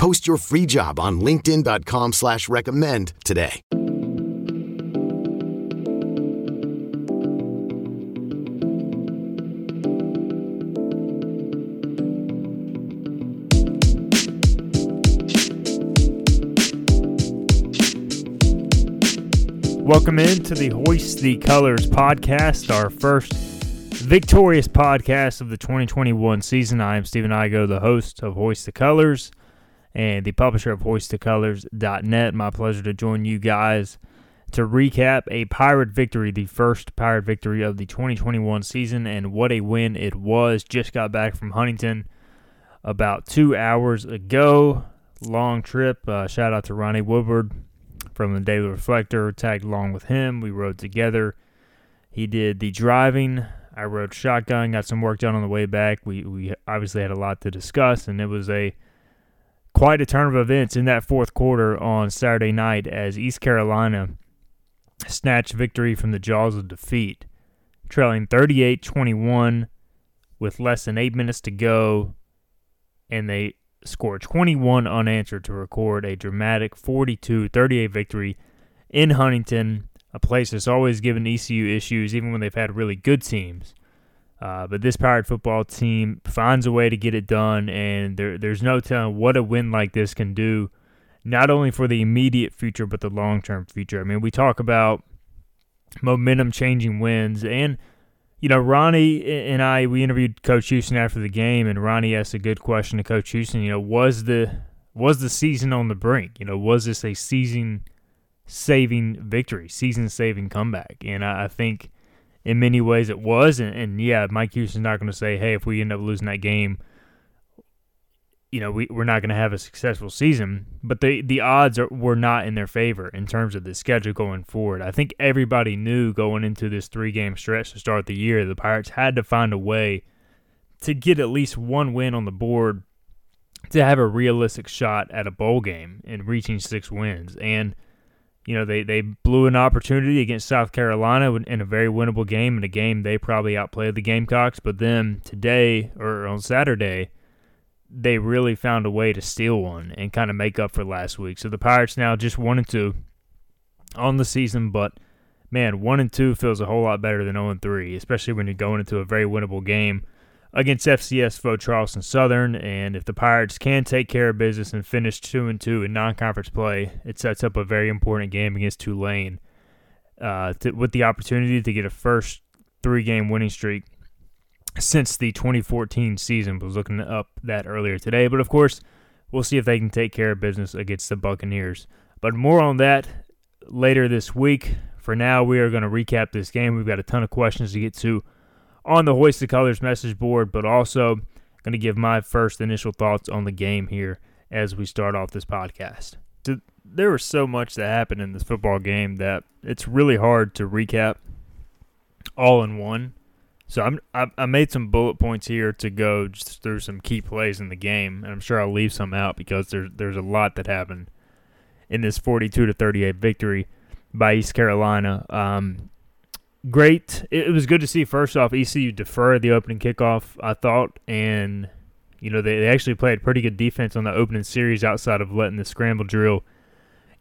Post your free job on LinkedIn.com slash recommend today. Welcome into the Hoist the Colors podcast, our first victorious podcast of the 2021 season. I am Stephen Igo, the host of Hoist the Colors and the publisher of hoistthecolors.net. My pleasure to join you guys to recap a Pirate victory, the first Pirate victory of the 2021 season, and what a win it was. Just got back from Huntington about two hours ago. Long trip. Uh, shout out to Ronnie Woodward from the Daily Reflector. Tagged along with him. We rode together. He did the driving. I rode shotgun. Got some work done on the way back. We we obviously had a lot to discuss, and it was a quite a turn of events in that fourth quarter on Saturday night as East Carolina snatched victory from the jaws of defeat, trailing 38 21 with less than eight minutes to go, and they scored 21 unanswered to record a dramatic 42 38 victory in Huntington, a place that's always given ECU issues, even when they've had really good teams. Uh, but this Pirate football team finds a way to get it done, and there, there's no telling what a win like this can do, not only for the immediate future, but the long term future. I mean, we talk about momentum changing wins, and, you know, Ronnie and I, we interviewed Coach Houston after the game, and Ronnie asked a good question to Coach Houston. You know, was the was the season on the brink? You know, was this a season saving victory, season saving comeback? And I, I think in many ways it was. And, and yeah, Mike Houston's not going to say, hey, if we end up losing that game, you know, we, we're not going to have a successful season. But the, the odds are, were not in their favor in terms of the schedule going forward. I think everybody knew going into this three game stretch to start the year, the Pirates had to find a way to get at least one win on the board to have a realistic shot at a bowl game and reaching six wins. And – you know, they, they blew an opportunity against South Carolina in a very winnable game, in a game they probably outplayed the Gamecocks. But then today, or on Saturday, they really found a way to steal one and kind of make up for last week. So the Pirates now just one and two on the season, but man, one and two feels a whole lot better than 0 and three, especially when you're going into a very winnable game against FCS foe Charleston Southern. And if the Pirates can take care of business and finish two and two in non-conference play, it sets up a very important game against Tulane uh, to, with the opportunity to get a first three-game winning streak since the 2014 season. was looking up that earlier today, but of course, we'll see if they can take care of business against the Buccaneers. But more on that later this week. For now, we are going to recap this game. We've got a ton of questions to get to on the Hoist the Colors message board, but also going to give my first initial thoughts on the game here as we start off this podcast. There was so much that happened in this football game that it's really hard to recap all in one. So I'm I, made some bullet points here to go just through some key plays in the game, and I'm sure I'll leave some out because there's there's a lot that happened in this 42 to 38 victory by East Carolina. Um, great. It, was good to see. First off, ECU defer the opening kickoff. I thought, and you know they, they actually played pretty good defense on the opening series outside of letting the scramble drill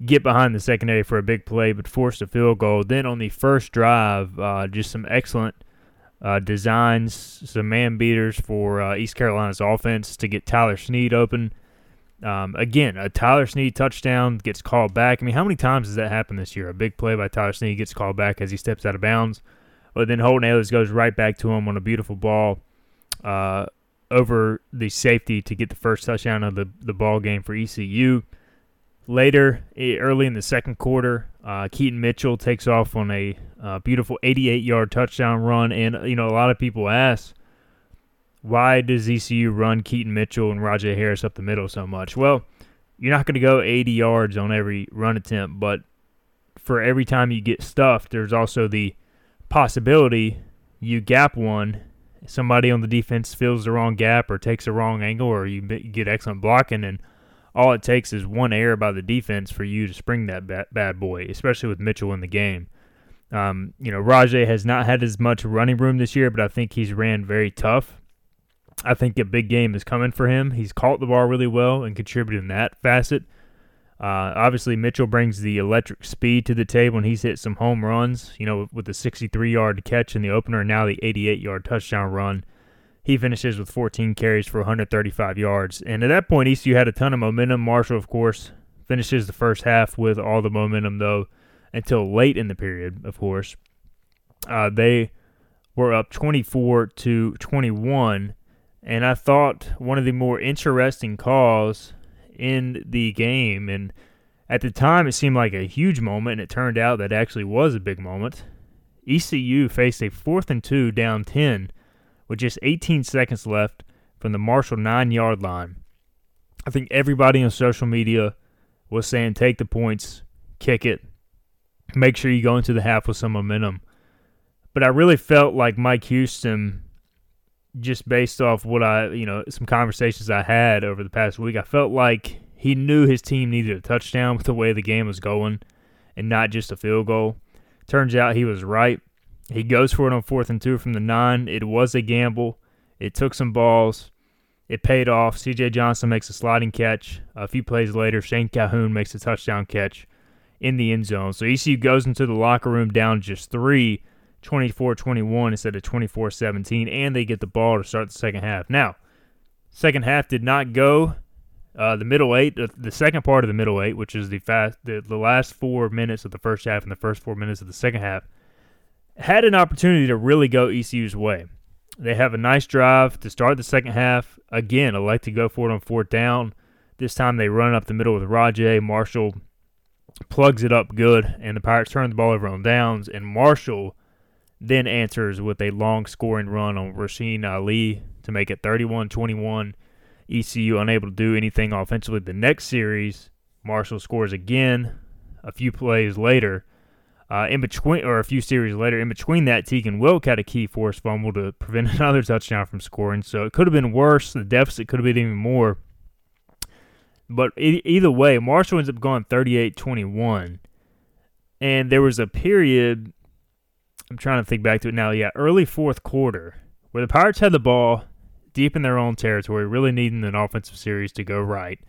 get behind the secondary for a big play, but forced a field goal. Then on the first drive, uh, just some excellent uh, designs, some man beaters for uh, East Carolina's offense to get Tyler Snead open. Um, again, a Tyler Snead touchdown gets called back. I mean, how many times has that happened this year? A big play by Tyler Snead gets called back as he steps out of bounds. But then Holton Ahlers goes right back to him on a beautiful ball uh, over the safety to get the first touchdown of the, the ball game for ECU. Later, early in the second quarter, uh, Keaton Mitchell takes off on a uh, beautiful 88 yard touchdown run. And, you know, a lot of people ask, why does ECU run Keaton Mitchell and Rahjai Harris up the middle so much? Well, you're not going to go 80 yards on every run attempt, but for every time you get stuffed, there's also the possibility you gap one, somebody on the defense fills the wrong gap or takes a wrong angle, or you get excellent blocking, and all it takes is one error by the defense for you to spring that bad, bad boy, especially with Mitchell in the game. Um, you know, Rahjai has not had as much running room this year, but I think he's ran very tough. I think a big game is coming for him. He's caught the ball really well and contributed in that facet. Uh, obviously, Mitchell brings the electric speed to the table, and he's hit some home runs. You know, with the 63-yard catch in the opener, and now the 88-yard touchdown run. He finishes with 14 carries for 135 yards, and at that point, ECU had a ton of momentum. Marshall, of course, finishes the first half with all the momentum, though, until late in the period. Of course, uh, they were up 24 to 21, and I thought one of the more interesting calls in the game. And at the time, it seemed like a huge moment, and it turned out that actually was a big moment. ECU faced a fourth and two down 10 with just 18 seconds left from the Marshall nine yard line. I think everybody on social media was saying take the points, kick it, make sure you go into the half with some momentum. But I really felt like Mike Houston just based off what I, you know, some conversations I had over the past week, I felt like he knew his team needed a touchdown with the way the game was going and not just a field goal. Turns out he was right. He goes for it on fourth and two from the nine. It was a gamble. It took some balls. It paid off. CJ Johnson makes a sliding catch. A few plays later, Shane Calhoun makes a touchdown catch in the end zone. So ECU goes into the locker room down just three 24 21 instead of 24 17, and they get the ball to start the second half. Now, second half did not go. Uh, the middle eight, the, second part of the middle eight, which is the fast, the, the last four minutes of the first half and the first four minutes of the second half, had an opportunity to really go ECU's way. They have a nice drive to start the second half. Again, elect to go for it on fourth down. This time they run up the middle with Rahjai. Marshall plugs it up good, and the Pirates turn the ball over on downs. And Marshall then answers with a long scoring run on Rasheen Ali to make it 31 21. ECU unable to do anything offensively. The next series, Marshall scores again a few plays later. Uh, in between, or a few series later, in between that, Tegan Wilk had a key force fumble to prevent another touchdown from scoring. So it could have been worse. The deficit could have been even more. But e- either way, Marshall ends up going 38 21. And there was a period I'm trying to think back to it now. Yeah, early fourth quarter, where the Pirates had the ball deep in their own territory, really needing an offensive series to go right,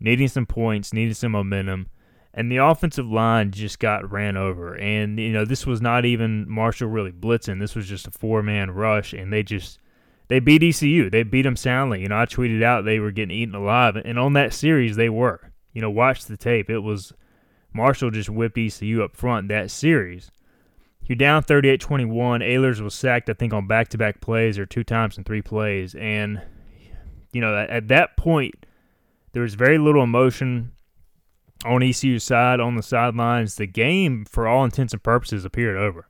needing some points, needing some momentum, and the offensive line just got ran over. And you know, this was not even Marshall really blitzing. This was just a four-man rush, and they just they beat ECU. They beat them soundly. You know, I tweeted out they were getting eaten alive, and on that series they were. You know, watch the tape. It was Marshall just whipped ECU up front that series. You're down 38 21. Ahlers was sacked, I think, on back to back plays or two times in three plays. And, you know, at, at that point, there was very little emotion on ECU's side, on the sidelines. The game, for all intents and purposes, appeared over.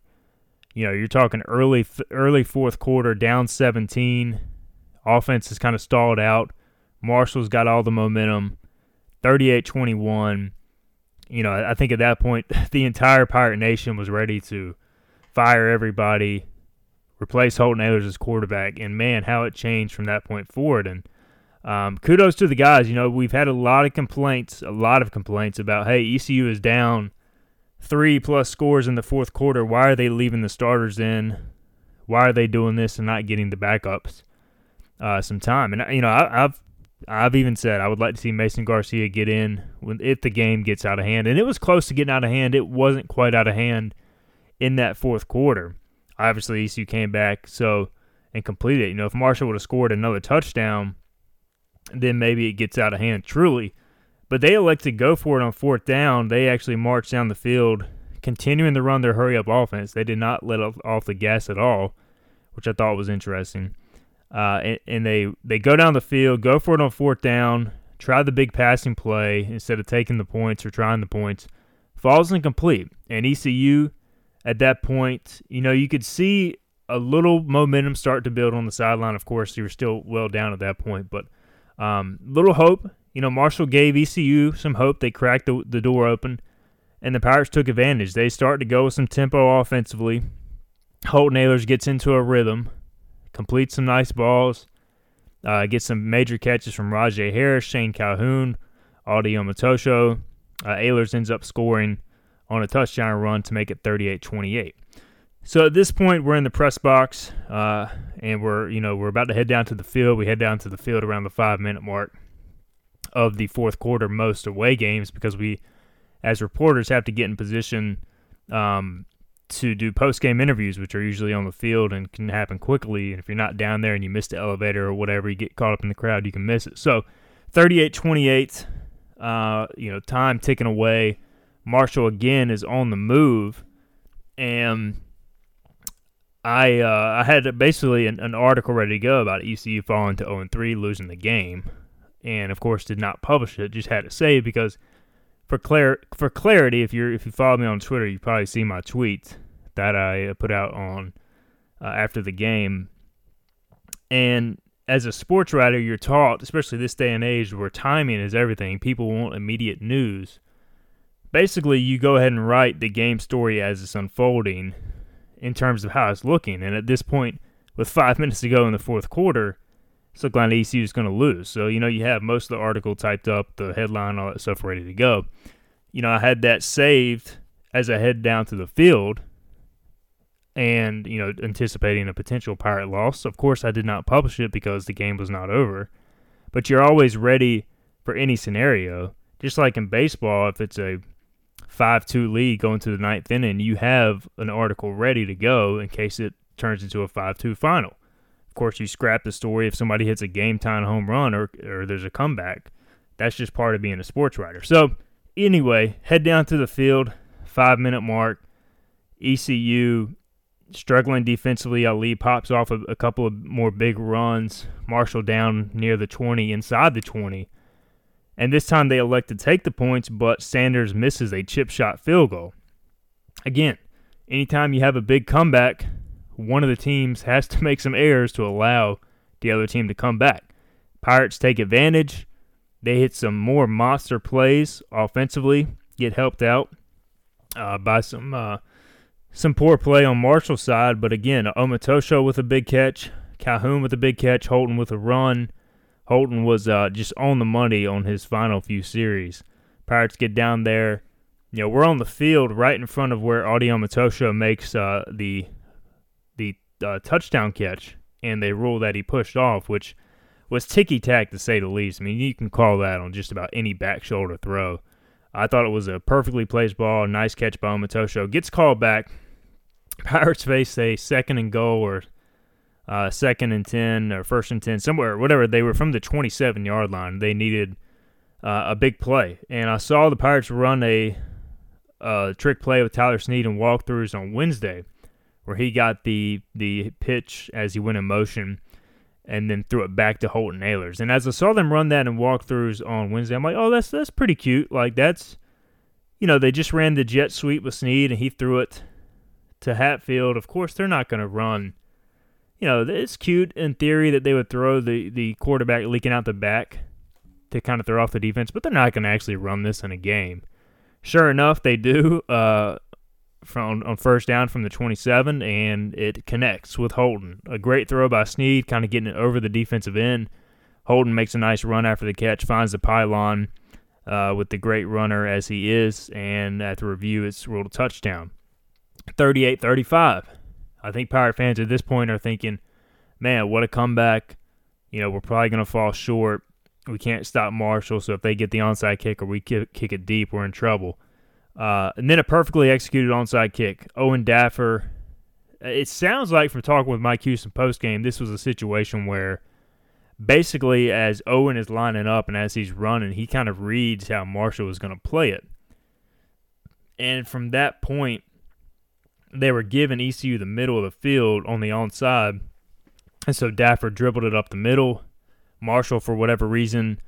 You know, you're talking early, early fourth quarter, down 17. Offense is kind of stalled out. Marshall's got all the momentum. 38 21. You know, I think at that point, the entire Pirate Nation was ready to fire everybody, replace Holton Ahlers as quarterback, and man, how it changed from that point forward. And um, kudos to the guys. You know, we've had a lot of complaints, a lot of complaints about, hey, ECU is down three plus scores in the fourth quarter. Why are they leaving the starters in? Why are they doing this and not getting the backups uh, some time? And you know, I, I've I've even said I would like to see Mason Garcia get in when if the game gets out of hand, and it was close to getting out of hand. It wasn't quite out of hand in that fourth quarter. Obviously, ECU came back so and completed it. You know, if Marshall would have scored another touchdown, then maybe it gets out of hand truly. But they elected to go for it on fourth down. They actually marched down the field, continuing to run their hurry up offense. They did not let off the gas at all, which I thought was interesting. Uh, and, and they they go down the field, go for it on fourth down, try the big passing play instead of taking the points or trying the points. Falls incomplete, and ECU at that point, you know, you could see a little momentum start to build on the sideline. Of course, you were still well down at that point, but um, little hope. You know, Marshall gave ECU some hope. They cracked the, the door open, and the Pirates took advantage. They start to go with some tempo offensively. Holt Ahlers gets into a rhythm, completes some nice balls, uh, gets some major catches from Rahjai Harris, Shane Calhoun, Audie Omotosho. Uh, Ahlers ends up scoring on a touchdown run to make it 38-28. So at this point, we're in the press box, uh, and we're you know we're about to head down to the field. We head down to the field around the five minute mark of the fourth quarter. Most away games because we, as reporters, have to get in position um, to do post game interviews, which are usually on the field and can happen quickly. And if you're not down there and you miss the elevator or whatever, you get caught up in the crowd, you can miss it. So 38-28, uh, you know, time ticking away. Marshall again is on the move, and I uh, I had basically an, an, article ready to go about ECU falling to 0 3, losing the game, and of course did not publish it. Just had to say because for clar- for clarity, if you if you follow me on Twitter, you probably see my tweet that I put out on uh, after the game. And as a sports writer, you're taught, especially this day and age where timing is everything. People want immediate news. Basically, you go ahead and write the game story as it's unfolding in terms of how it's looking. And at this point, with five minutes to go in the fourth quarter, it's looking like ECU is going to lose. So, you know, you have most of the article typed up, the headline, all that stuff ready to go. You know, I had that saved as I head down to the field and, you know, anticipating a potential Pirate loss. Of course, I did not publish it because the game was not over. But you're always ready for any scenario. Just like in baseball, if it's a 5 2 lead going to the ninth inning, you have an article ready to go in case it turns into a 5 2 final. Of course, you scrap the story if somebody hits a game time home run or, or there's a comeback. That's just part of being a sports writer. So, anyway, head down to the field, five minute mark. ECU struggling defensively. Ali pops off a, a couple of more big runs. Marshall down near the 20, inside the 20. And this time they elect to take the points, but Sanders misses a chip shot field goal. Again, anytime you have a big comeback, one of the teams has to make some errors to allow the other team to come back. Pirates take advantage. They hit some more monster plays offensively, get helped out uh, by some uh, some poor play on Marshall's side. But again, Omotosho with a big catch, Calhoun with a big catch, Holton with a run. Holton was uh, just on the money on his final few series. Pirates get down there. You know, we're on the field right in front of where Audie Omotosho makes uh, the the uh, touchdown catch, and they rule that he pushed off, which was ticky tack to say the least. I mean, you can call that on just about any back shoulder throw. I thought it was a perfectly placed ball, nice catch by Omotosho. Gets called back. Pirates face a second and goal or uh, second and 10 or first and 10, somewhere, whatever. They were from the 27 yard line. They needed uh, a big play. And I saw the Pirates run a uh, trick play with Tyler Snead and walkthroughs on Wednesday where he got the, the pitch as he went in motion and then threw it back to Holton Ahlers. And as I saw them run that in walkthroughs on Wednesday, I'm like, oh, that's that's pretty cute. Like that's, you know, they just ran the jet sweep with Snead and he threw it to Hatfield. Of course, they're not going to run you know, it's cute in theory that they would throw the, the quarterback leaking out the back to kind of throw off the defense, but they're not going to actually run this in a game. Sure enough, they do uh, from on first down from the 27, and it connects with Holton. A great throw by Snead, kind of getting it over the defensive end. Holton makes a nice run after the catch, finds the pylon uh, with the great runner as he is, and at the review, it's ruled a touchdown. 38 35. I think Pirate fans at this point are thinking, man, what a comeback. You know, we're probably going to fall short. We can't stop Marshall, so if they get the onside kick or we kick, it deep, we're in trouble. Uh, and then a perfectly executed onside kick. Owen Daffer. It sounds like from talking with Mike Houston post game, this was a situation where basically as Owen is lining up and as he's running, he kind of reads how Marshall is going to play it. And from that point, they were giving ECU the middle of the field on the onside. And so Daffer dribbled it up the middle. Marshall, for whatever reason,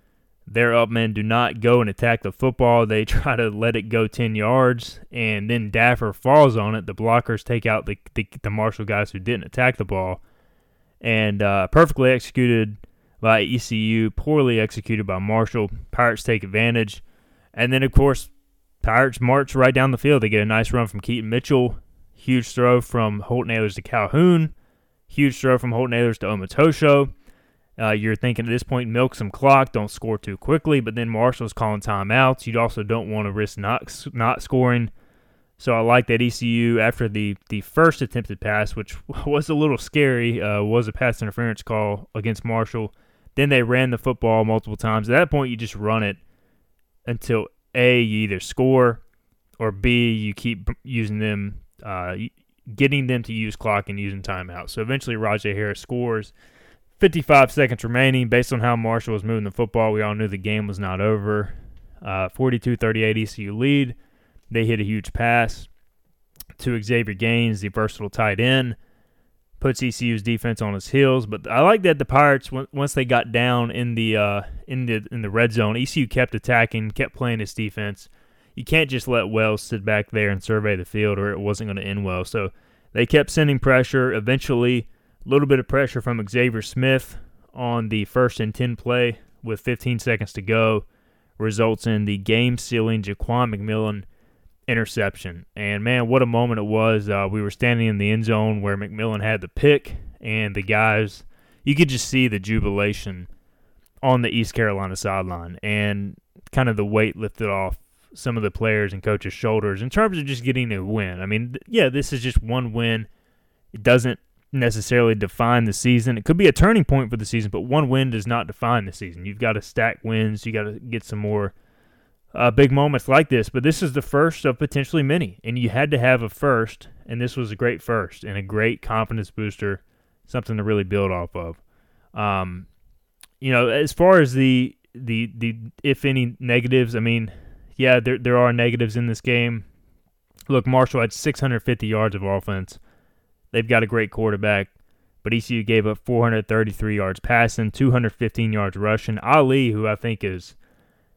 their up men do not go and attack the football. They try to let it go 10 yards, and then Daffer falls on it. The blockers take out the, the, the Marshall guys who didn't attack the ball. And uh, perfectly executed by ECU, poorly executed by Marshall. Pirates take advantage. And then, of course, Pirates march right down the field. They get a nice run from Keaton Mitchell, huge throw from Holton Ahlers to Calhoun, huge throw from Holton Ahlers to Omotosho. Uh, you're thinking at this point, milk some clock, don't score too quickly. But then Marshall's calling timeouts. You also don't want to risk not not scoring. So I like that ECU after the the first attempted pass, which was a little scary, uh, was a pass interference call against Marshall. Then they ran the football multiple times. At that point, you just run it until a you either score or b you keep using them, uh, getting them to use clock and using timeout. So eventually, Rahjai Harris scores 55 seconds remaining. Based on how Marshall was moving the football, we all knew the game was not over. 42 Uh, 42 38 ECU lead. They hit a huge pass to Xavier Gaines, the versatile tight end. Puts ECU's defense on his heels, but I like that the Pirates once they got down in the uh, in the in the red zone, ECU kept attacking, kept playing its defense. You can't just let Wells sit back there and survey the field, or it wasn't going to end well. So they kept sending pressure. Eventually, a little bit of pressure from Xavier Smith on the first and 10 play with 15 seconds to go results in the game sealing Jaquan McMillian interception. And man, what a moment it was. Uh, we were standing in the end zone where McMillan had the pick, and the guys, you could just see the jubilation on the East Carolina sideline and kind of the weight lifted off some of the players and coaches' shoulders in terms of just getting a win. I mean, yeah, this is just one win. It doesn't necessarily define the season. It could be a turning point for the season, but one win does not define the season. You've got to stack wins. You got to get some more uh, big moments like this. But this is the first of potentially many, and you had to have a first, and this was a great first and a great confidence booster, something to really build off of. Um, you know, as far as the the the if any negatives, I mean, yeah, there there are negatives in this game. Look, Marshall had 650 yards of offense. They've got a great quarterback, but ECU gave up 433 yards passing, 215 yards rushing. Ali, who I think is,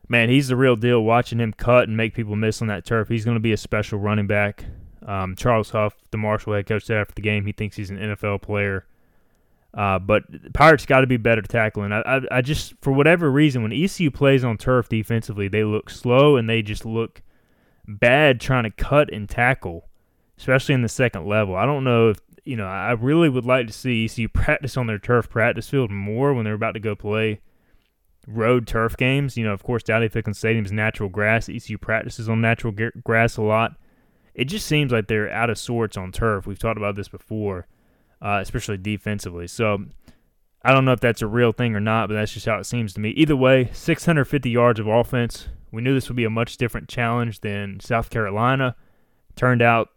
man, he's the real deal. Watching him cut and make people miss on that turf, he's going to be a special running back. Um, Charles Huff, the Marshall head coach, said after the game he thinks he's an NFL player. Uh, but Pirates got to be better tackling. I, I, I just, for whatever reason, when ECU plays on turf defensively, they look slow and they just look bad trying to cut and tackle especially in the second level. I don't know if you know. I really would like to see ECU practice on their turf practice field more when they're about to go play road turf games. You know, of course, Dowdy Ficklen Stadium is natural grass. ECU practices on natural grass a lot. It just seems like they're out of sorts on turf. We've talked about this before, uh, especially defensively. So I don't know if that's a real thing or not, but that's just how it seems to me. Either way, 650 yards of offense. We knew this would be a much different challenge than South Carolina. Turned out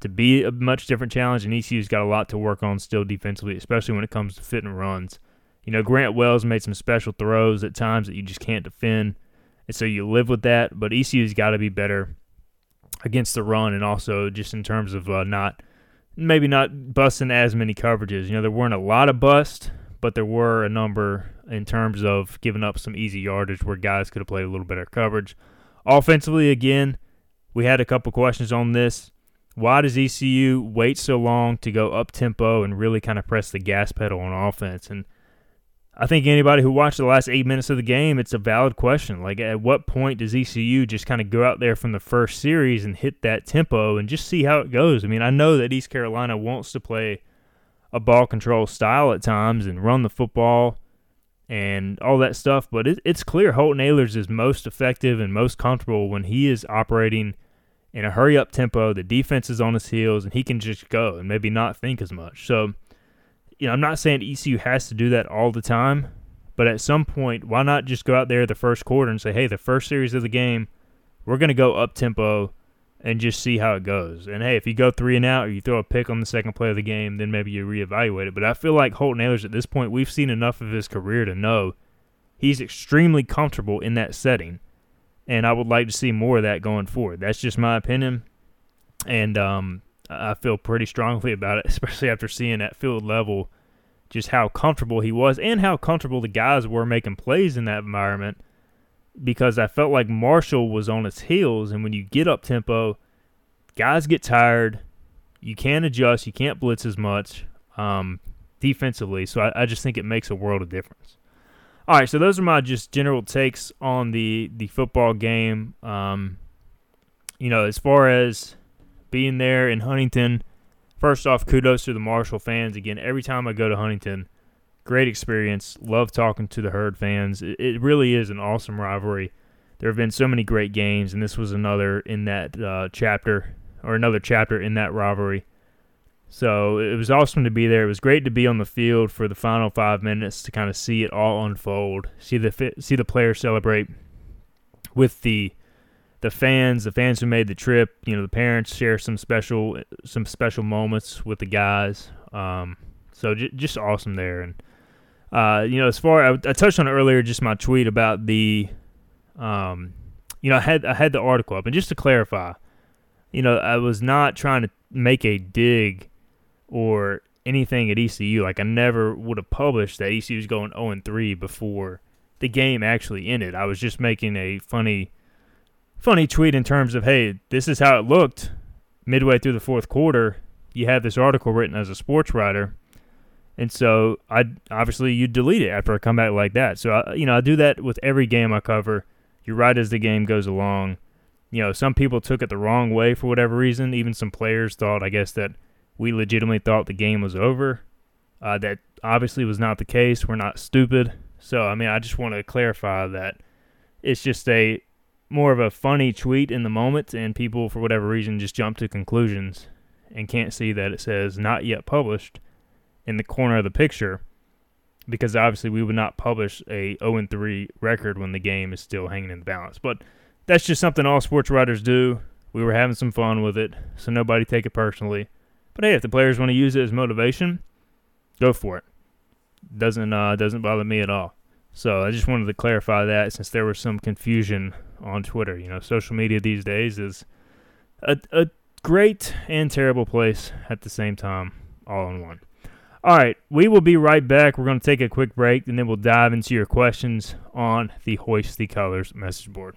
to be a much different challenge, and ECU's got a lot to work on still defensively, especially when it comes to fitting runs. You know, Grant Wells made some special throws at times that you just can't defend, and so you live with that. But ECU's got to be better against the run, and also just in terms of uh, not maybe not busting as many coverages. You know, there weren't a lot of bust, but there were a number in terms of giving up some easy yardage where guys could have played a little better coverage. Offensively, again, we had a couple questions on this why does ECU wait so long to go up tempo and really kind of press the gas pedal on offense? And I think anybody who watched the last eight minutes of the game, it's a valid question. Like, at what point does ECU just kind of go out there from the first series and hit that tempo and just see how it goes? I mean, I know that East Carolina wants to play a ball control style at times and run the football and all that stuff, but it, it's clear Holton Ahlers is most effective and most comfortable when he is operating – in a hurry up tempo. The defense is on his heels, and he can just go and maybe not think as much. So, you know, I'm not saying ECU has to do that all the time, but at some point, why not just go out there the first quarter and say, hey, the first series of the game, we're going to go up tempo and just see how it goes. And hey, if you go three and out or you throw a pick on the second play of the game, then maybe you reevaluate it. But I feel like Holton Ahlers at this point, we've seen enough of his career to know he's extremely comfortable in that setting and I would like to see more of that going forward. That's just my opinion, and um, I feel pretty strongly about it, especially after seeing at field level just how comfortable he was and how comfortable the guys were making plays in that environment. Because I felt like Marshall was on his heels, and when you get up tempo, guys get tired. You can't adjust. You can't blitz as much um, defensively. So I, I just think it makes a world of difference. All right, so those are my just general takes on the the football game. Um, you know, as far as being there in Huntington, first off, kudos to the Marshall fans. Again, every time I go to Huntington, great experience. Love talking to the Herd fans. It, really is an awesome rivalry. There have been so many great games, and this was another in that uh, chapter, or another chapter in that rivalry. So it was awesome to be there. It was great to be on the field for the final five minutes to kind of see it all unfold, see the see the players celebrate with the the fans, the fans who made the trip. You know, the parents share some special some special moments with the guys. Um, so j- just awesome there. And uh, you know, as far I, I touched on earlier, just my tweet about the, um, you know, I had I had the article up, and just to clarify, you know, I was not trying to make a dig or anything at ECU. Like I never would have published that ECU was going 0 and 3 before the game actually ended. I was just making a funny funny tweet in terms of, hey, this is how it looked midway through the fourth quarter. You have this article written as a sports writer. And so I obviously you delete it after a comeback like that. So I, you know I do that with every game I cover. You write as the game goes along. You know some people took it the wrong way for whatever reason. Even some players thought I guess that we legitimately thought the game was over. Uh, that obviously was not the case. We're not stupid. So, I mean, I just want to clarify that it's just a more of a funny tweet in the moment, and people, for whatever reason, just jump to conclusions and can't see that it says not yet published in the corner of the picture because obviously we would not publish a 0 3 record when the game is still hanging in the balance. But that's just something all sports writers do. We were having some fun with it, so nobody take it personally. But hey, if the players want to use it as motivation, go for it. Doesn't uh, doesn't bother me at all. So I just wanted to clarify that since there was some confusion on Twitter. You know, social media these days is a, a great and terrible place at the same time, all in one. All right, we will be right back. We're going to take a quick break and then we'll dive into your questions on the Hoist the Colors message board.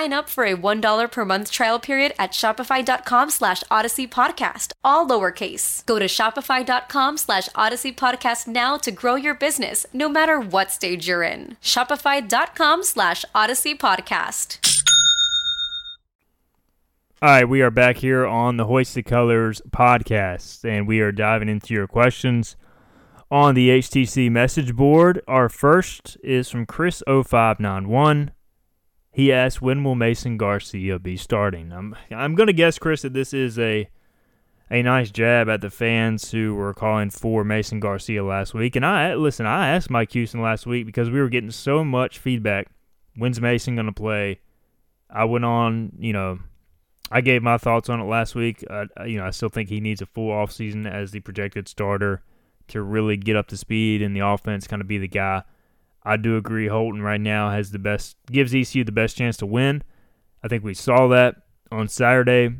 up for a $1 per month trial period at shopify.com slash odyssey podcast, all lowercase. Go to shopify.com slash odyssey podcast now to grow your business, no matter what stage you're in. Shopify.com slash odyssey podcast. All right, we are back here on the Hoist the Colors podcast, and we are diving into your questions on the HTC message board. Our first is from Chris0591. He asked, "When will Mason Garcia be starting?" I'm I'm going to guess, Chris, that this is a a nice jab at the fans who were calling for Mason Garcia last week. And I listen, I asked Mike Houston last week because we were getting so much feedback. When's Mason going to play? I went on, you know, I gave my thoughts on it last week. You know, I still think he needs a full offseason as the projected starter to really get up to speed in the offense, kind of be the guy. I do agree Holton right now has the best, gives ECU the best chance to win. I think we saw that on Saturday,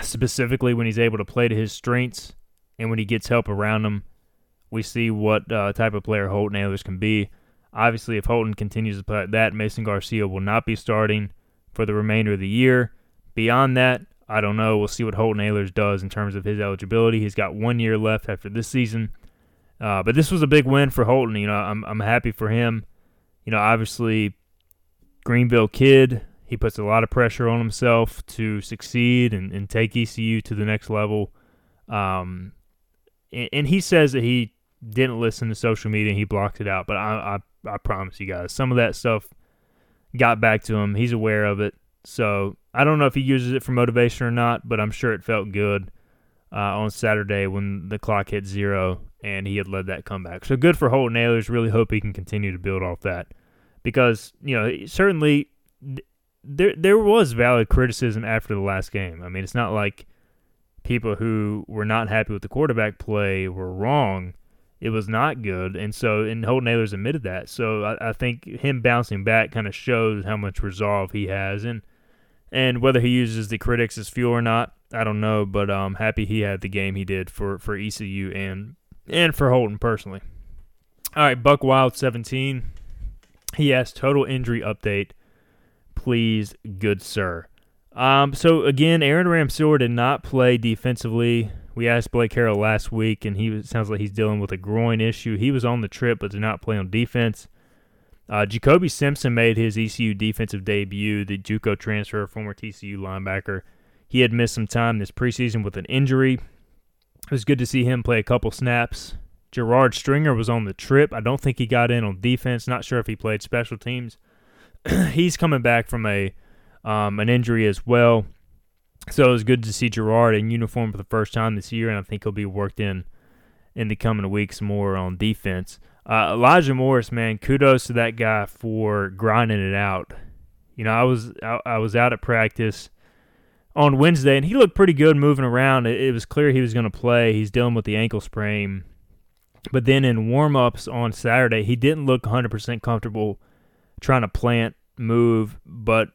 specifically when he's able to play to his strengths and when he gets help around him, we see what uh, type of player Holton Ahlers can be. Obviously, if Holton continues to play like that, Mason Garcia will not be starting for the remainder of the year. Beyond that, I don't know. We'll see what Holton Ahlers does in terms of his eligibility. He's got one year left after this season. Uh, but this was a big win for Holton. You know, I'm I'm happy for him. You know, obviously, Greenville kid. He puts a lot of pressure on himself to succeed and, and take ECU to the next level. Um, and, and he says that he didn't listen to social media. And he blocked it out. But I, I, I promise you guys, some of that stuff got back to him. He's aware of it. So I don't know if he uses it for motivation or not, but I'm sure it felt good uh, on Saturday when the clock hit zero and he had led that comeback. So good for Holton Ahlers. Really hope he can continue to build off that because you know certainly there there was valid criticism after the last game. I mean, it's not like people who were not happy with the quarterback play were wrong it was not good. And so, and Holton Ahlers admitted that. So I, I think him bouncing back kind of shows how much resolve he has. And and whether he uses the critics as fuel or not, I don't know. But I'm um, happy he had the game he did for, for ECU and and for Holton personally. All right, Buck Wild 17. He asked total injury update, please, good sir. Um, so again, Aaron Ramseur did not play defensively we asked Blake Harrell last week, and he was, sounds like he's dealing with a groin issue. He was on the trip, but did not play on defense. Uh, Jacoby Simpson made his ECU defensive debut, the JUCO transfer, former TCU linebacker. He had missed some time this preseason with an injury. It was good to see him play a couple snaps. Gerard Stringer was on the trip. I don't think he got in on defense. Not sure if he played special teams. He's coming back from a um, an injury as well. So it was good to see Gerard in uniform for the first time this year, and I think he'll be worked in in the coming weeks more on defense. Uh, Elijah Morris, man, kudos to that guy for grinding it out. You know, I was I, I was out at practice on Wednesday, and he looked pretty good moving around. It, it was clear he was going to play. He's dealing with the ankle sprain, but then in warm-ups on Saturday, he didn't look 100% comfortable trying to plant, move, but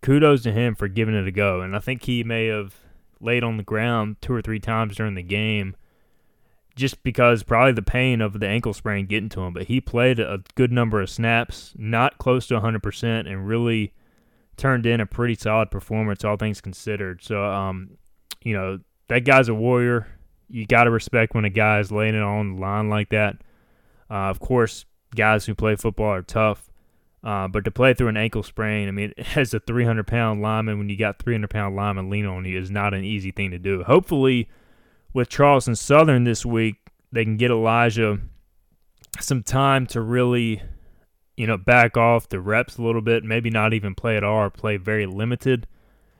kudos to him for giving it a go. And I think he may have laid on the ground two or three times during the game just because probably the pain of the ankle sprain getting to him. But he played a good number of snaps, not close to 100%, and really turned in a pretty solid performance, all things considered. So, um, you know, that guy's a warrior. You got to respect when a guy is laying it on the line like that. Uh, of course, guys who play football are tough. Uh, but to play through an ankle sprain, I mean, as a 300 pound lineman, when you got 300 pound lineman leaning on you, is not an easy thing to do. Hopefully, with Charleston Southern this week, they can get Elijah some time to really, you know, back off the reps a little bit, maybe not even play at all or play very limited,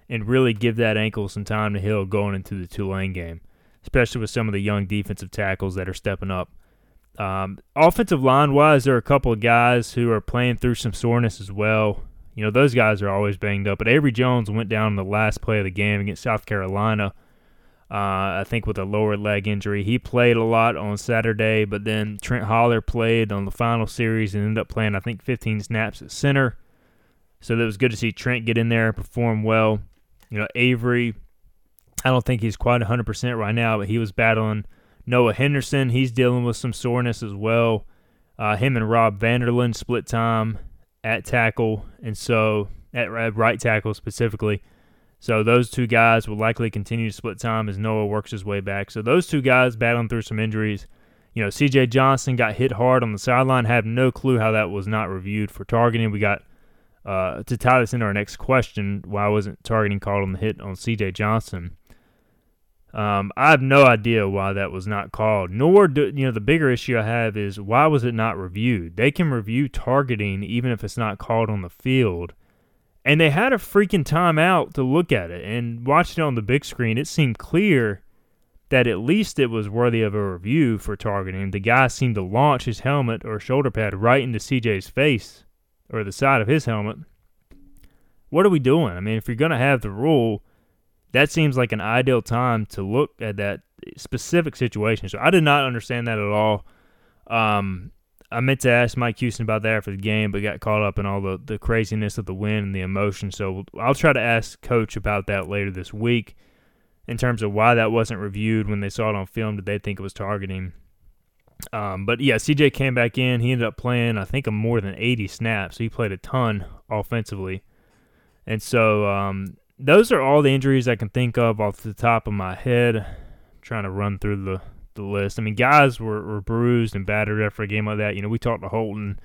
and really give that ankle some time to heal going into the Tulane game, especially with some of the young defensive tackles that are stepping up. Um, offensive line wise, there are a couple of guys who are playing through some soreness as well. You know, those guys are always banged up. But Avery Jones went down in the last play of the game against South Carolina. Uh, I think with a lower leg injury. He played a lot on Saturday, but then Trent Holler played on the final series and ended up playing, I think, 15 snaps at center. So it was good to see Trent get in there and perform well. You know, Avery, I don't think he's quite 100% right now, but he was battling Noah Henderson, he's dealing with some soreness as well. Uh, him and Rob Vanderland split time at tackle, and so at right tackle specifically. So those two guys will likely continue to split time as Noah works his way back. So those two guys battling through some injuries. You know, C.J. Johnson got hit hard on the sideline. Have no clue how that was not reviewed for targeting. We got uh, to tie this into our next question. Why wasn't targeting called on the hit on C.J. Johnson? Um, I have no idea why that was not called. Nor do you know the bigger issue I have is why was it not reviewed? They can review targeting even if it's not called on the field, and they had a freaking timeout to look at it and watching it on the big screen. It seemed clear that at least it was worthy of a review for targeting. The guy seemed to launch his helmet or shoulder pad right into CJ's face or the side of his helmet. What are we doing? I mean, if you're gonna have the rule that seems like an ideal time to look at that specific situation. So I did not understand that at all. Um, I meant to ask Mike Houston about that after the game, but got caught up in all the, the craziness of the win and the emotion. So I'll try to ask Coach about that later this week in terms of why that wasn't reviewed when they saw it on film. Did they think it was targeting? Um, but yeah, CJ came back in. He ended up playing, I think, a more than 80 snaps. He played a ton offensively. And so um, those are all the injuries I can think of off the top of my head. I'm trying to run through the, the list. I mean, guys were, were bruised and battered after a game like that. You know, we talked to Holton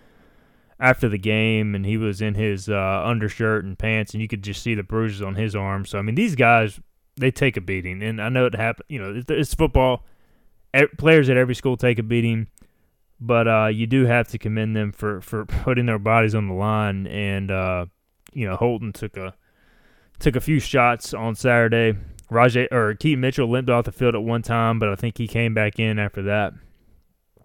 after the game, and he was in his uh, undershirt and pants, and you could just see the bruises on his arm. So, I mean, these guys, they take a beating. And I know it happened, you know, it's football players at every school take a beating, but uh, you do have to commend them for, for putting their bodies on the line. And uh, you know, Holton took a took a few shots on Saturday. Rahjai or Keaton Mitchell limped off the field at one time, but I think he came back in after that.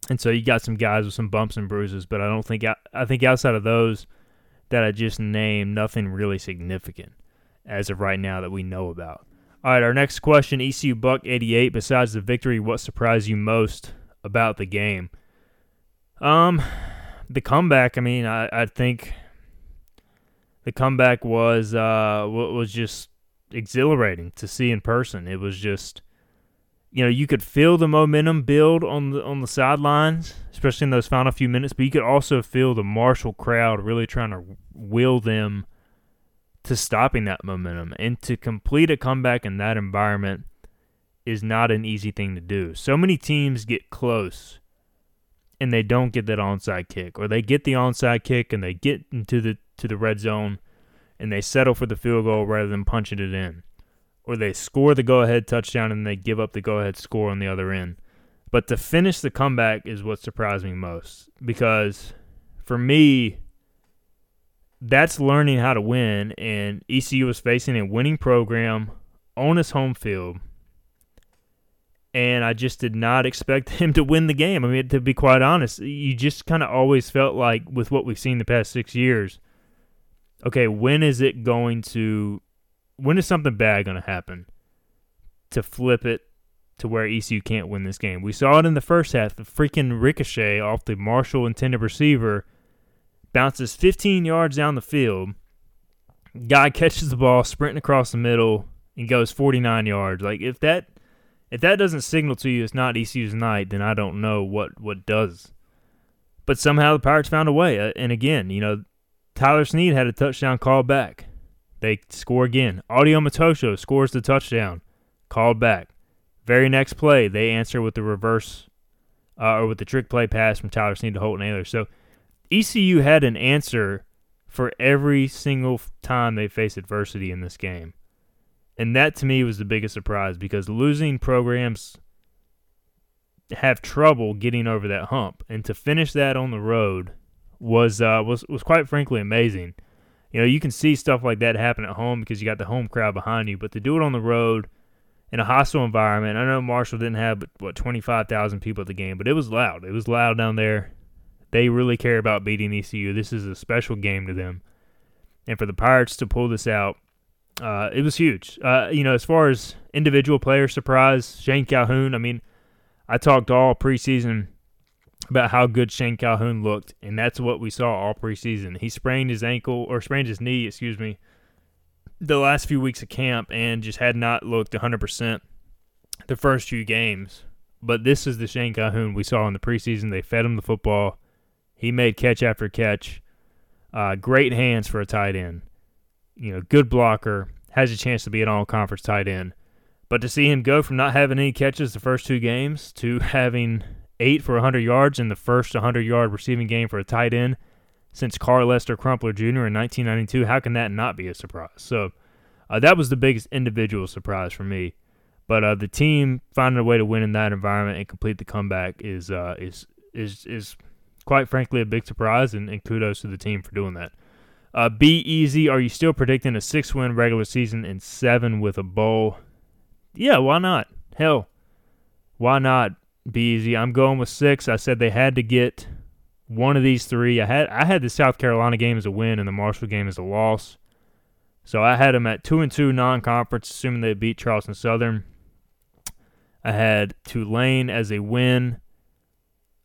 And so you got some guys with some bumps and bruises, but I don't think I think outside of those that I just named, nothing really significant as of right now that we know about. All right, our next question ECU Buck 88. Besides the victory, what surprised you most about the game? Um, the comeback. I mean, I, I think the comeback was uh was just exhilarating to see in person. It was just, you know, you could feel the momentum build on the on the sidelines, especially in those final few minutes. But you could also feel the Marshall crowd really trying to will them to stopping that momentum. And to complete a comeback in that environment is not an easy thing to do. So many teams get close and they don't get that onside kick, or they get the onside kick and they get into the to the red zone and they settle for the field goal rather than punching it in. Or they score the go ahead touchdown and they give up the go ahead score on the other end. But to finish the comeback is what surprised me most because for me, that's learning how to win. And ECU was facing a winning program on his home field. And I just did not expect him to win the game. I mean, to be quite honest, you just kind of always felt like, with what we've seen the past six years, okay, when is it going to, when is something bad going to happen to flip it to where ECU can't win this game? We saw it in the first half. The freaking ricochet off the Marshall intended receiver bounces 15 yards down the field. Guy catches the ball, sprinting across the middle, and goes 49 yards. Like if that if that doesn't signal to you it's not ECU's night, then I don't know what what does. But somehow the Pirates found a way. Uh, and again, you know, Tyler Snead had a touchdown called back. They score again. Audie Omotosho scores the touchdown, called back. Very next play, they answer with the reverse uh, or with the trick play pass from Tyler Snead to Holton Ahlers. So ECU had an answer for every single time they face adversity in this game. And that to me was the biggest surprise because losing programs have trouble getting over that hump. And to finish that on the road was uh, was was quite frankly amazing. You know, you can see stuff like that happen at home because you got the home crowd behind you, but to do it on the road in a hostile environment, I know Marshall didn't have what 25,000 people at the game, but it was loud. It was loud down there. They really care about beating ECU. This is a special game to them. And for the Pirates to pull this out, uh, it was huge. Uh, you know, as far as individual player surprise, Shane Calhoun, I mean, I talked all preseason about how good Shane Calhoun looked, and that's what we saw all preseason. He sprained his ankle, or sprained his knee, excuse me, the last few weeks of camp and just had not looked 100% the first few games. But this is the Shane Calhoun we saw in the preseason. They fed him the football. He made catch after catch. Uh, great hands for a tight end. You know, good blocker. Has a chance to be an all conference tight end. But to see him go from not having any catches the first two games to having eight for 100 yards in the first 100 yard receiving game for a tight end since Carlester Crumpler Jr. in 1992, how can that not be a surprise? So uh, that was the biggest individual surprise for me. But uh, the team finding a way to win in that environment and complete the comeback is uh, is is is quite frankly, a big surprise, and, and kudos to the team for doing that. Uh, be easy. Are you still predicting a six win regular season and seven with a bowl? Yeah, why not? Hell, why not be easy? I'm going with six. I said they had to get one of these three. I had I had the South Carolina game as a win and the Marshall game as a loss. So I had them at two and two non conference, assuming they beat Charleston Southern. I had Tulane as a win,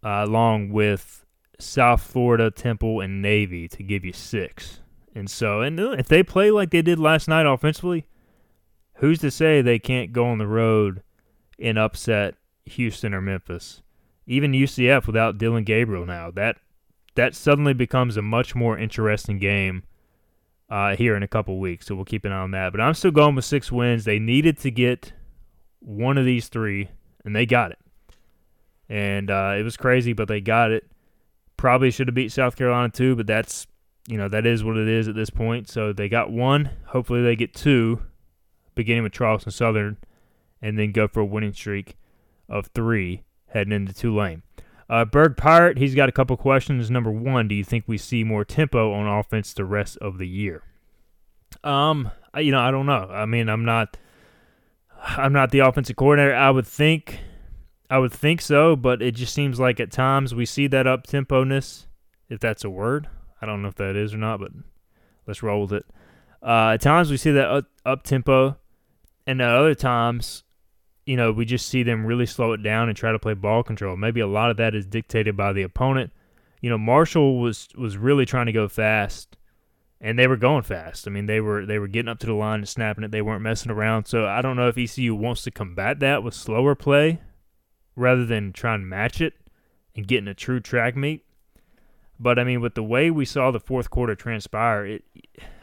uh, along with South Florida, Temple, and Navy to give you six. And so, and if they play like they did last night offensively, who's to say they can't go on the road and upset Houston or Memphis? Even UCF without Dillon Gabriel now. That that suddenly becomes a much more interesting game uh, here in a couple weeks. So we'll keep an eye on that. But I'm still going with six wins. They needed to get one of these three, and they got it. And uh, it was crazy, but they got it. Probably should have beat South Carolina too, but that's you know that is what it is at this point. So they got one. Hopefully they get two, beginning with Charleston Southern, and then go for a winning streak of three heading into Tulane. Uh, Berg Pirate, he's got a couple questions. Number one, do you think we see more tempo on offense the rest of the year? Um, I, you know, I don't know. I mean, I'm not, I'm not the offensive coordinator. I would think I would think so, but it just seems like at times we see that up tempo-ness, if that's a word. I don't know if that is or not, but let's roll with it. Uh, at times we see that up tempo, and at other times, you know, we just see them really slow it down and try to play ball control. Maybe a lot of that is dictated by the opponent. You know, Marshall was was really trying to go fast, and they were going fast. I mean, they were they were getting up to the line and snapping it. They weren't messing around. So I don't know if ECU wants to combat that with slower play rather than trying to match it and getting a true track meet. But I mean, with the way we saw the fourth quarter transpire, it,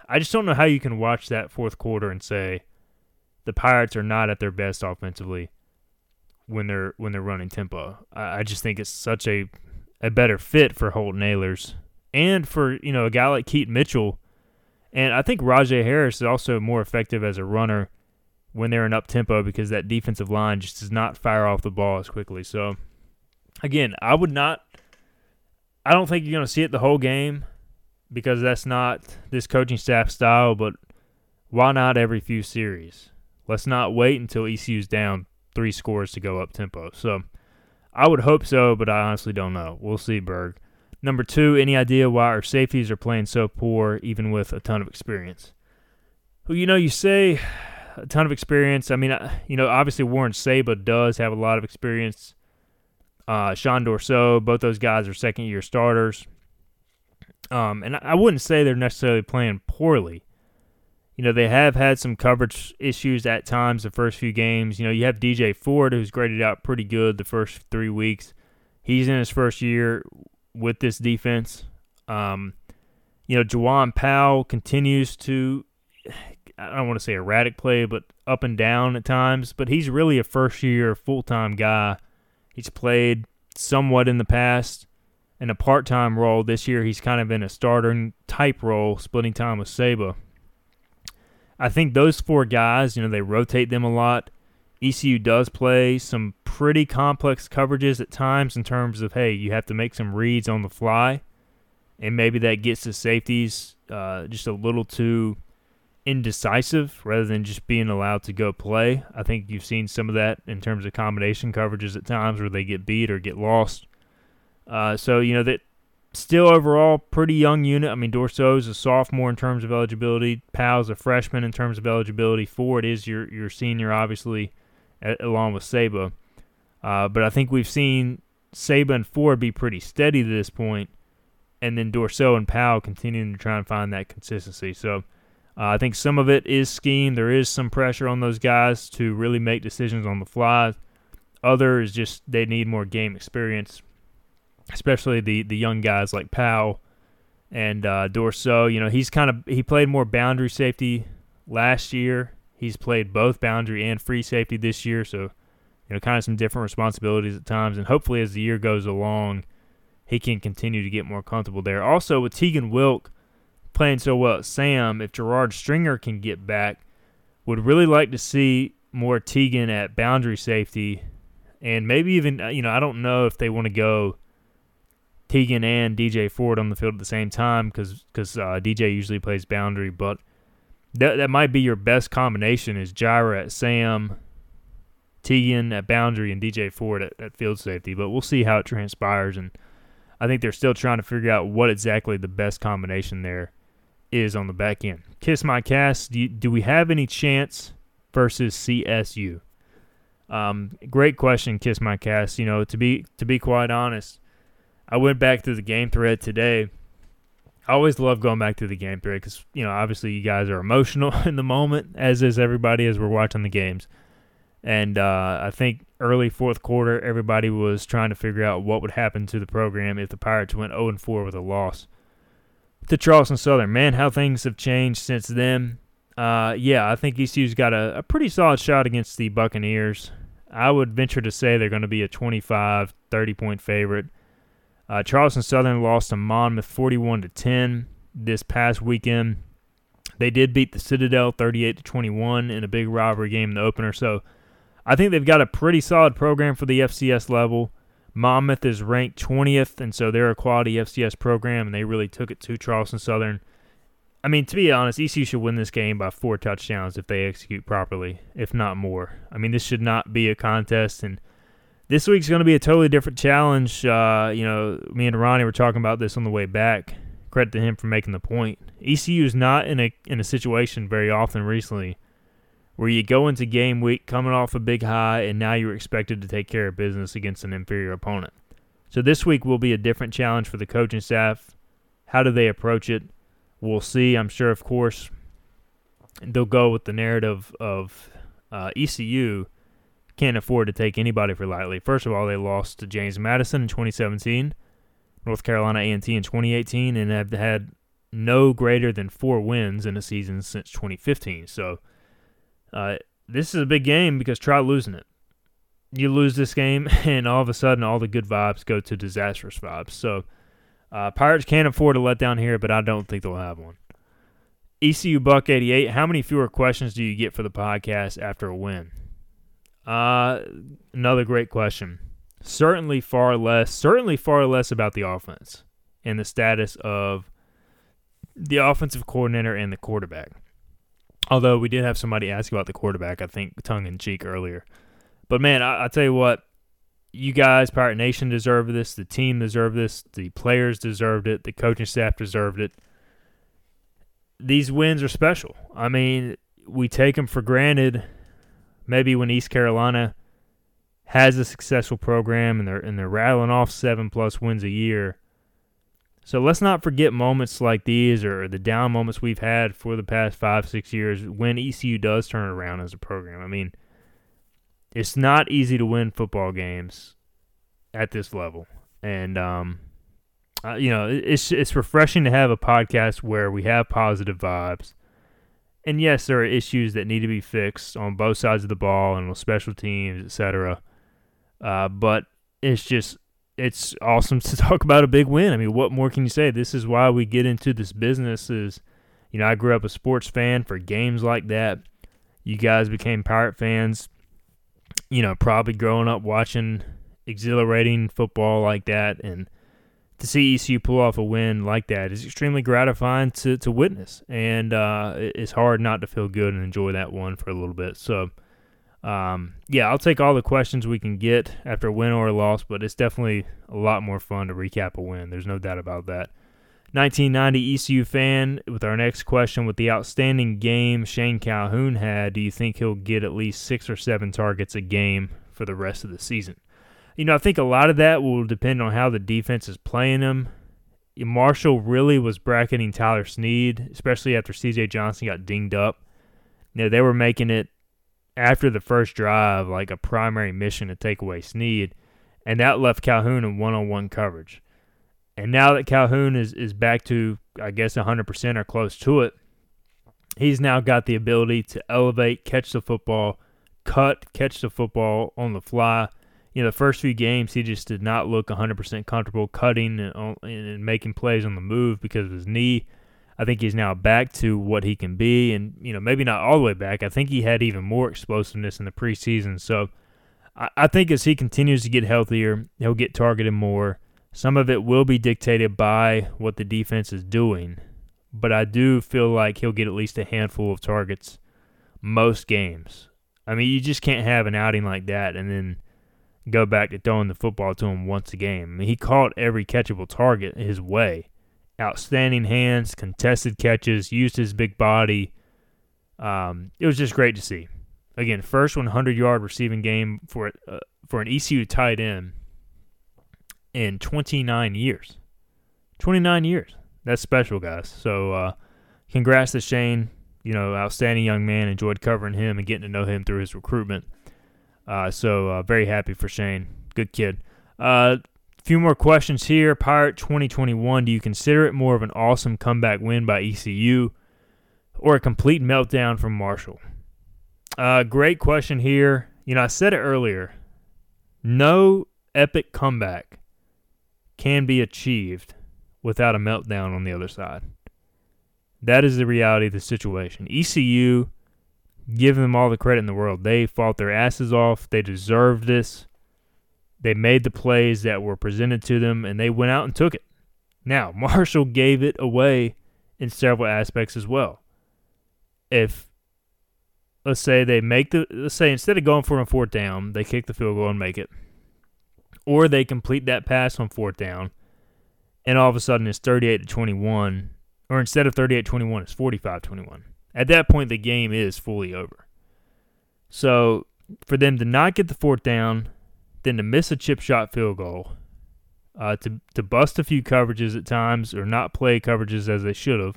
I just don't know how you can watch that fourth quarter and say the Pirates are not at their best offensively when they're when they're running tempo. I, I just think it's such a a better fit for Holton Ahlers and for you know a guy like Keaton Mitchell. And I think Rahjai Harris is also more effective as a runner when they're in up tempo because that defensive line just does not fire off the ball as quickly. So again, I would not I don't think you're going to see it the whole game because that's not this coaching staff style, but why not every few series? Let's not wait until ECU's down three scores to go up tempo. So I would hope so, but I honestly don't know. We'll see, Berg. Number two, any idea why our safeties are playing so poor even with a ton of experience? Well, you know, you say a ton of experience. I mean, you know, obviously Warren Saba does have a lot of experience. Uh, Sean Dourseau, both those guys are second year starters. Um, and I wouldn't say they're necessarily playing poorly. You know, they have had some coverage issues at times the first few games. You know, you have DJ Ford, who's graded out pretty good the first three weeks. He's in his first year with this defense. Um, you know, Jawan Powell continues to I don't want to say erratic play, but up and down at times. But he's really a first year full time guy. He's played somewhat in the past in a part time role. This year, he's kind of in a starter type role, splitting time with Saba. I think those four guys, you know, they rotate them a lot. ECU does play some pretty complex coverages at times in terms of, hey, you have to make some reads on the fly. And maybe that gets the safeties uh, just a little too indecisive rather than just being allowed to go play. I think you've seen some of that in terms of combination coverages at times where they get beat or get lost. Uh, so you know that still overall pretty young unit. I mean Dourseau is a sophomore in terms of eligibility. Powell's a freshman in terms of eligibility. Ford is your your senior, obviously, at, along with Saba. Uh, but I think we've seen Saba and Ford be pretty steady to this point, and then Dourseau and Powell continuing to try and find that consistency. So uh, I think some of it is scheme. There is some pressure on those guys to really make decisions on the fly. Other is just they need more game experience, especially the the young guys like Powell and uh, Dourseau. You know, he's kind of he played more boundary safety last year. He's played both boundary and free safety this year, so you know, kind of some different responsibilities at times. And hopefully, as the year goes along, he can continue to get more comfortable there. Also, with Teagan Wilk playing so well at Sam, if Gerard Stringer can get back, would really like to see more Teagan at boundary safety, and maybe even uh, you know I don't know if they want to go Teagan and DJ Ford on the field at the same time because because uh, DJ usually plays boundary, but that that might be your best combination is Jira at Sam, Teagan at boundary, and DJ Ford at, at field safety. But we'll see how it transpires, and I think they're still trying to figure out what exactly the best combination there is on the back end. Kiss my cast. Do, you, do we have any chance versus CSU? Um, great question, Kiss my cast. You know, to be to be quite honest, I went back through the game thread today, I always love going back to the game period because you know obviously you guys are emotional in the moment, as is everybody as we're watching the games. And uh, I think early fourth quarter, everybody was trying to figure out what would happen to the program if the Pirates went 0 4 with a loss to Charleston Southern. Man, how things have changed since then. Uh, yeah, I think ECU's got a, a pretty solid shot against the Buccaneers. I would venture to say they're going to be a 25, 30 point favorite. Uh, Charleston Southern lost to Monmouth 41 to 10 this past weekend. They did beat the Citadel 38 to 21 in a big rivalry game in the opener. So I think they've got a pretty solid program for the FCS level. Monmouth is ranked 20th, and so they're a quality FCS program, and they really took it to Charleston Southern. I mean, to be honest, ECU should win this game by four touchdowns if they execute properly, if not more. I mean, this should not be a contest, and this week's going to be a totally different challenge. Uh, you know, me and Ronnie were talking about this on the way back. Credit to him for making the point. ECU is not in a in a situation very often recently where you go into game week coming off a big high and now you're expected to take care of business against an inferior opponent. So this week will be a different challenge for the coaching staff. How do they approach it? We'll see. I'm sure, of course, they'll go with the narrative of uh, ECU can't afford to take anybody for lightly. First of all, they lost to James Madison in 2017, North Carolina A&T in 2018, and have had no greater than four wins in a season since 2015. So uh, this is a big game because try losing it. You lose this game, and all of a sudden, all the good vibes go to disastrous vibes. So, uh, Pirates can't afford a letdown here, but I don't think they'll have one. ECU Buck 88, how many fewer questions do you get for the podcast after a win? Uh, another great question. Certainly far less, certainly far less about the offense and the status of the offensive coordinator and the quarterback. Although we did have somebody ask about the quarterback, I think tongue in cheek earlier. But man, I, I tell you what, you guys, Pirate Nation, deserve this. The team deserved this. The players deserved it. The coaching staff deserved it. These wins are special. I mean, we take them for granted. Maybe when East Carolina has a successful program and they're and they're rattling off seven plus wins a year, so let's not forget moments like these or the down moments we've had for the past five, six years when ECU does turn around as a program. I mean, it's not easy to win football games at this level. And, um, uh, you know, it's it's refreshing to have a podcast where we have positive vibes. And yes, there are issues that need to be fixed on both sides of the ball and with special teams, etc. Uh, but it's just it's awesome to talk about a big win. I mean, what more can you say? This is why we get into this business. Is you know, I grew up a sports fan for games like that. You guys became Pirate fans. You know, probably growing up watching exhilarating football like that, and to see ECU pull off a win like that is extremely gratifying to to witness. And uh, it's hard not to feel good and enjoy that one for a little bit. So um, yeah, I'll take all the questions we can get after a win or a loss, but it's definitely a lot more fun to recap a win. There's no doubt about that. 1990 ECU fan with our next question with the outstanding game Shane Calhoun had, do you think he'll get at least six or seven targets a game for the rest of the season? You know, I think a lot of that will depend on how the defense is playing him. Marshall really was bracketing Tyler Snead, especially after CJ Johnson got dinged up. You know, they were making it after the first drive like a primary mission to take away Snead, and that left Calhoun in one-on-one coverage. And now that Calhoun is, is back to, I guess, 100% or close to it, he's now got the ability to elevate, catch the football, cut, catch the football on the fly. You know, the first few games, he just did not look 100% comfortable cutting and, and making plays on the move because of his knee. I think he's now back to what he can be, and you know maybe not all the way back. I think he had even more explosiveness in the preseason. So I, I think as he continues to get healthier, he'll get targeted more. Some of it will be dictated by what the defense is doing, but I do feel like he'll get at least a handful of targets most games. I mean, you just can't have an outing like that and then go back to throwing the football to him once a game. I mean, he caught every catchable target his way outstanding hands, contested catches, used his big body. Um, it was just great to see. Again, first 100 yard receiving game for uh, for an ECU tight end in 29 years. 29 years. That's special, guys. So, uh, congrats to Shane. You know, outstanding young man. Enjoyed covering him and getting to know him through his recruitment. Uh, so, uh, very happy for Shane. Good kid. A uh, few more questions here. Pirate 2021. Do you consider it more of an awesome comeback win by ECU or a complete meltdown from Marshall? Uh, great question here. You know, I said it earlier. No epic comeback can be achieved without a meltdown on the other side. That is the reality of the situation. ECU, give them all the credit in the world. They fought their asses off. They deserved this. They made the plays that were presented to them, and they went out and took it. Now, Marshall gave it away in several aspects as well. If let's say they make the let's say instead of going for a fourth down, they kick the field goal and make it. Or they complete that pass on fourth down and all of a sudden it's 38 to 21 or instead of 38 21 it's 45 21. At that point the game is fully over. So for them to not get the fourth down, then to miss a chip shot field goal, uh, to to bust a few coverages at times or not play coverages as they should have,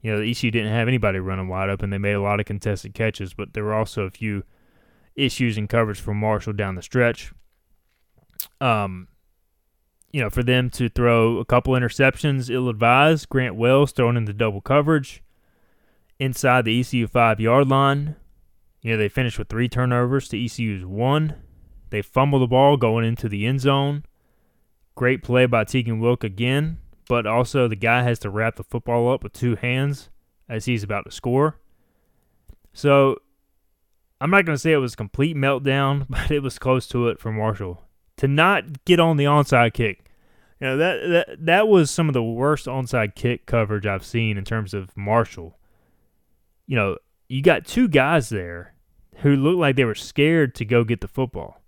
you know, the ECU didn't have anybody running wide open. They made a lot of contested catches, but there were also a few issues in coverage from Marshall down the stretch. Um, you know, for them to throw a couple interceptions, ill advised. Grant Wells thrown into double coverage inside the ECU five yard line. You know, they finished with three turnovers to ECU's one. They fumble the ball going into the end zone. Great play by Teagan Wilk again but also the guy has to wrap the football up with two hands as he's about to score. So I'm not going to say it was a complete meltdown, but it was close to it for Marshall to not get on the onside kick. You know that that that was some of the worst onside kick coverage I've seen in terms of Marshall. You know, you got two guys there who looked like they were scared to go get the football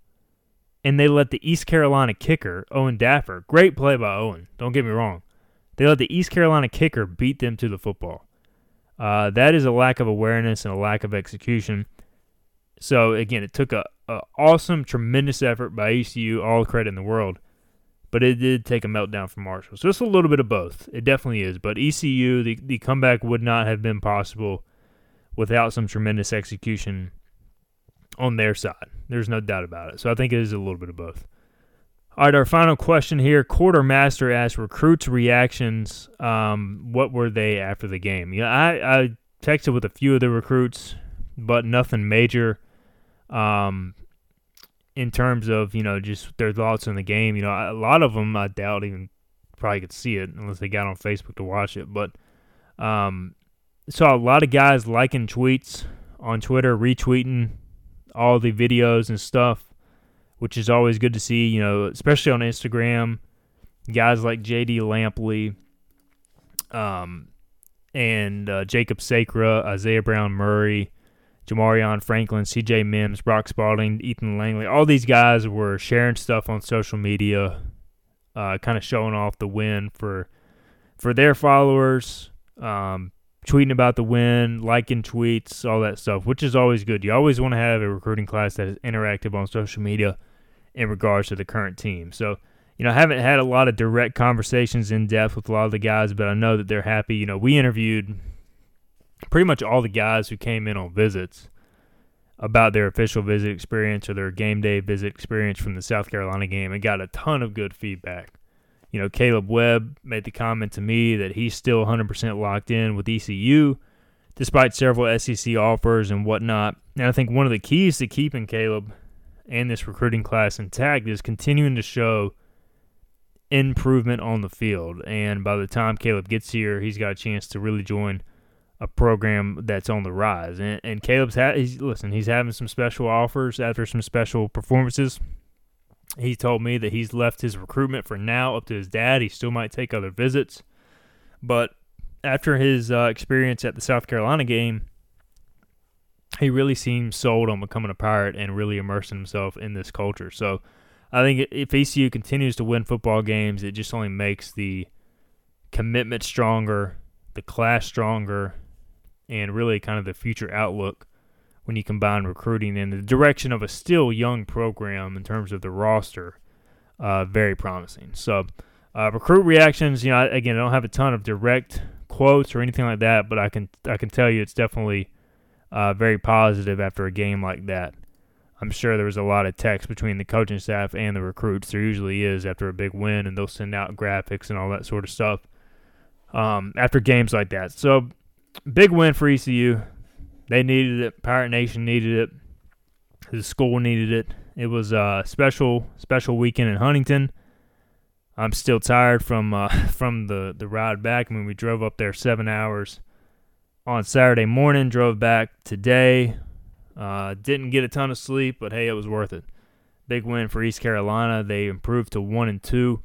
and they let the East Carolina kicker, Owen Daffer, great play by Owen, don't get me wrong, they let the East Carolina kicker beat them to the football. Uh, that is a lack of awareness and a lack of execution. So again, it took a, a awesome, tremendous effort by ECU, all credit in the world, but it did take a meltdown from Marshall. So it's a little bit of both. It definitely is. But ECU, the, the comeback would not have been possible without some tremendous execution on their side. There's no doubt about it. So I think it is a little bit of both. All right, our final question here. Quartermaster asked recruits' reactions. Um, what were they after the game? Yeah, I, I texted with a few of the recruits, but nothing major. Um, in terms of you know just their thoughts on the game, you know, a lot of them I doubt even probably could see it unless they got on Facebook to watch it. But um, saw a lot of guys liking tweets on Twitter, retweeting all the videos and stuff which is always good to see, you know, especially on Instagram. Guys like JD Lampley, um, and uh, Jacob Sacra, Isaiah Brown Murray, Jamarion Franklin, CJ Mims, Brock Spalding, Ethan Langley, all these guys were sharing stuff on social media, uh, kind of showing off the win for for their followers, um, tweeting about the win, liking tweets, all that stuff, which is always good. You always want to have a recruiting class that is interactive on social media in regards to the current team. So, you know, I haven't had a lot of direct conversations in depth with a lot of the guys, but I know that they're happy. You know, we interviewed pretty much all the guys who came in on visits about their official visit experience or their game day visit experience from the South Carolina game and got a ton of good feedback. You know, Caleb Webb made the comment to me that he's still 100% locked in with ECU despite several SEC offers and whatnot. And I think one of the keys to keeping Caleb and this recruiting class intact is continuing to show improvement on the field. And by the time Caleb gets here, he's got a chance to really join a program that's on the rise. And, and Caleb's ha- he's listen, he's having some special offers after some special performances. He told me that he's left his recruitment for now up to his dad. He still might take other visits, but after his uh, experience at the South Carolina game, he really seems sold on becoming a pirate and really immersing himself in this culture. So I think if ECU continues to win football games, it just only makes the commitment stronger, the class stronger, and really kind of the future outlook when you combine recruiting and the direction of a still young program in terms of the roster, uh, very promising. So Uh, recruit reactions, you know, again, I don't have a ton of direct quotes or anything like that, but I can I can tell you it's definitely uh, very positive after a game like that. I'm sure there was a lot of text between the coaching staff and the recruits. There usually is after a big win, and they'll send out graphics and all that sort of stuff um, after games like that. So, big win for ECU. They needed it. Pirate Nation needed it. The school needed it. It was a special, special weekend in Huntington. I'm still tired from uh, from the the ride back. I mean, we drove up there seven hours on Saturday morning. Drove back today. Uh, didn't get a ton of sleep, but hey, it was worth it. Big win for East Carolina. They improved to one and two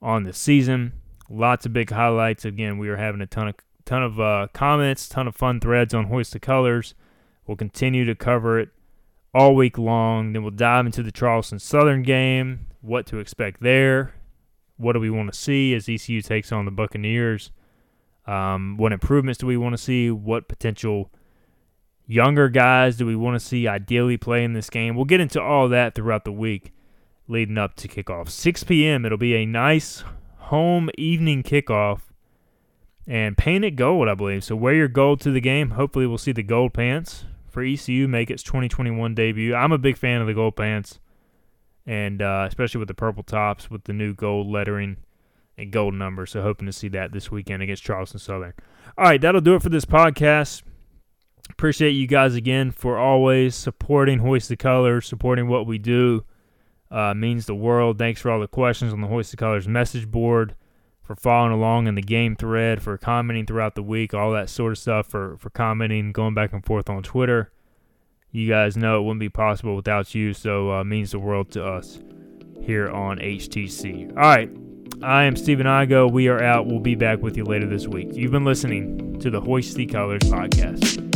on the season. Lots of big highlights. Again, we were having a ton of ton of uh, comments, ton of fun threads on Hoist the Colors. We'll continue to cover it all week long. Then we'll dive into the Charleston Southern game, what to expect there, what do we want to see as ECU takes on the Buccaneers, um, what improvements do we want to see, what potential younger guys do we want to see ideally play in this game. We'll get into all that throughout the week leading up to kickoff. 6 p.m. It'll be a nice home evening kickoff and paint it gold, I believe. So wear your gold to the game. Hopefully, we'll see the gold pants for ECU make its 2021 debut. I'm a big fan of the gold pants, and uh, especially with the purple tops with the new gold lettering and gold numbers. So hoping to see that this weekend against Charleston Southern. All right, that'll do it for this podcast. Appreciate you guys again for always supporting Hoist the Colors, supporting what we do. Uh, means the world. Thanks for all the questions on the Hoist the Colors message board for following along in the game thread, for commenting throughout the week, all that sort of stuff, for, for commenting, going back and forth on Twitter. You guys know it wouldn't be possible without you, so uh, means the world to us here on HTC. All right, I am Stephen Igo. We are out. We'll be back with you later this week. You've been listening to the Hoist the Colors podcast.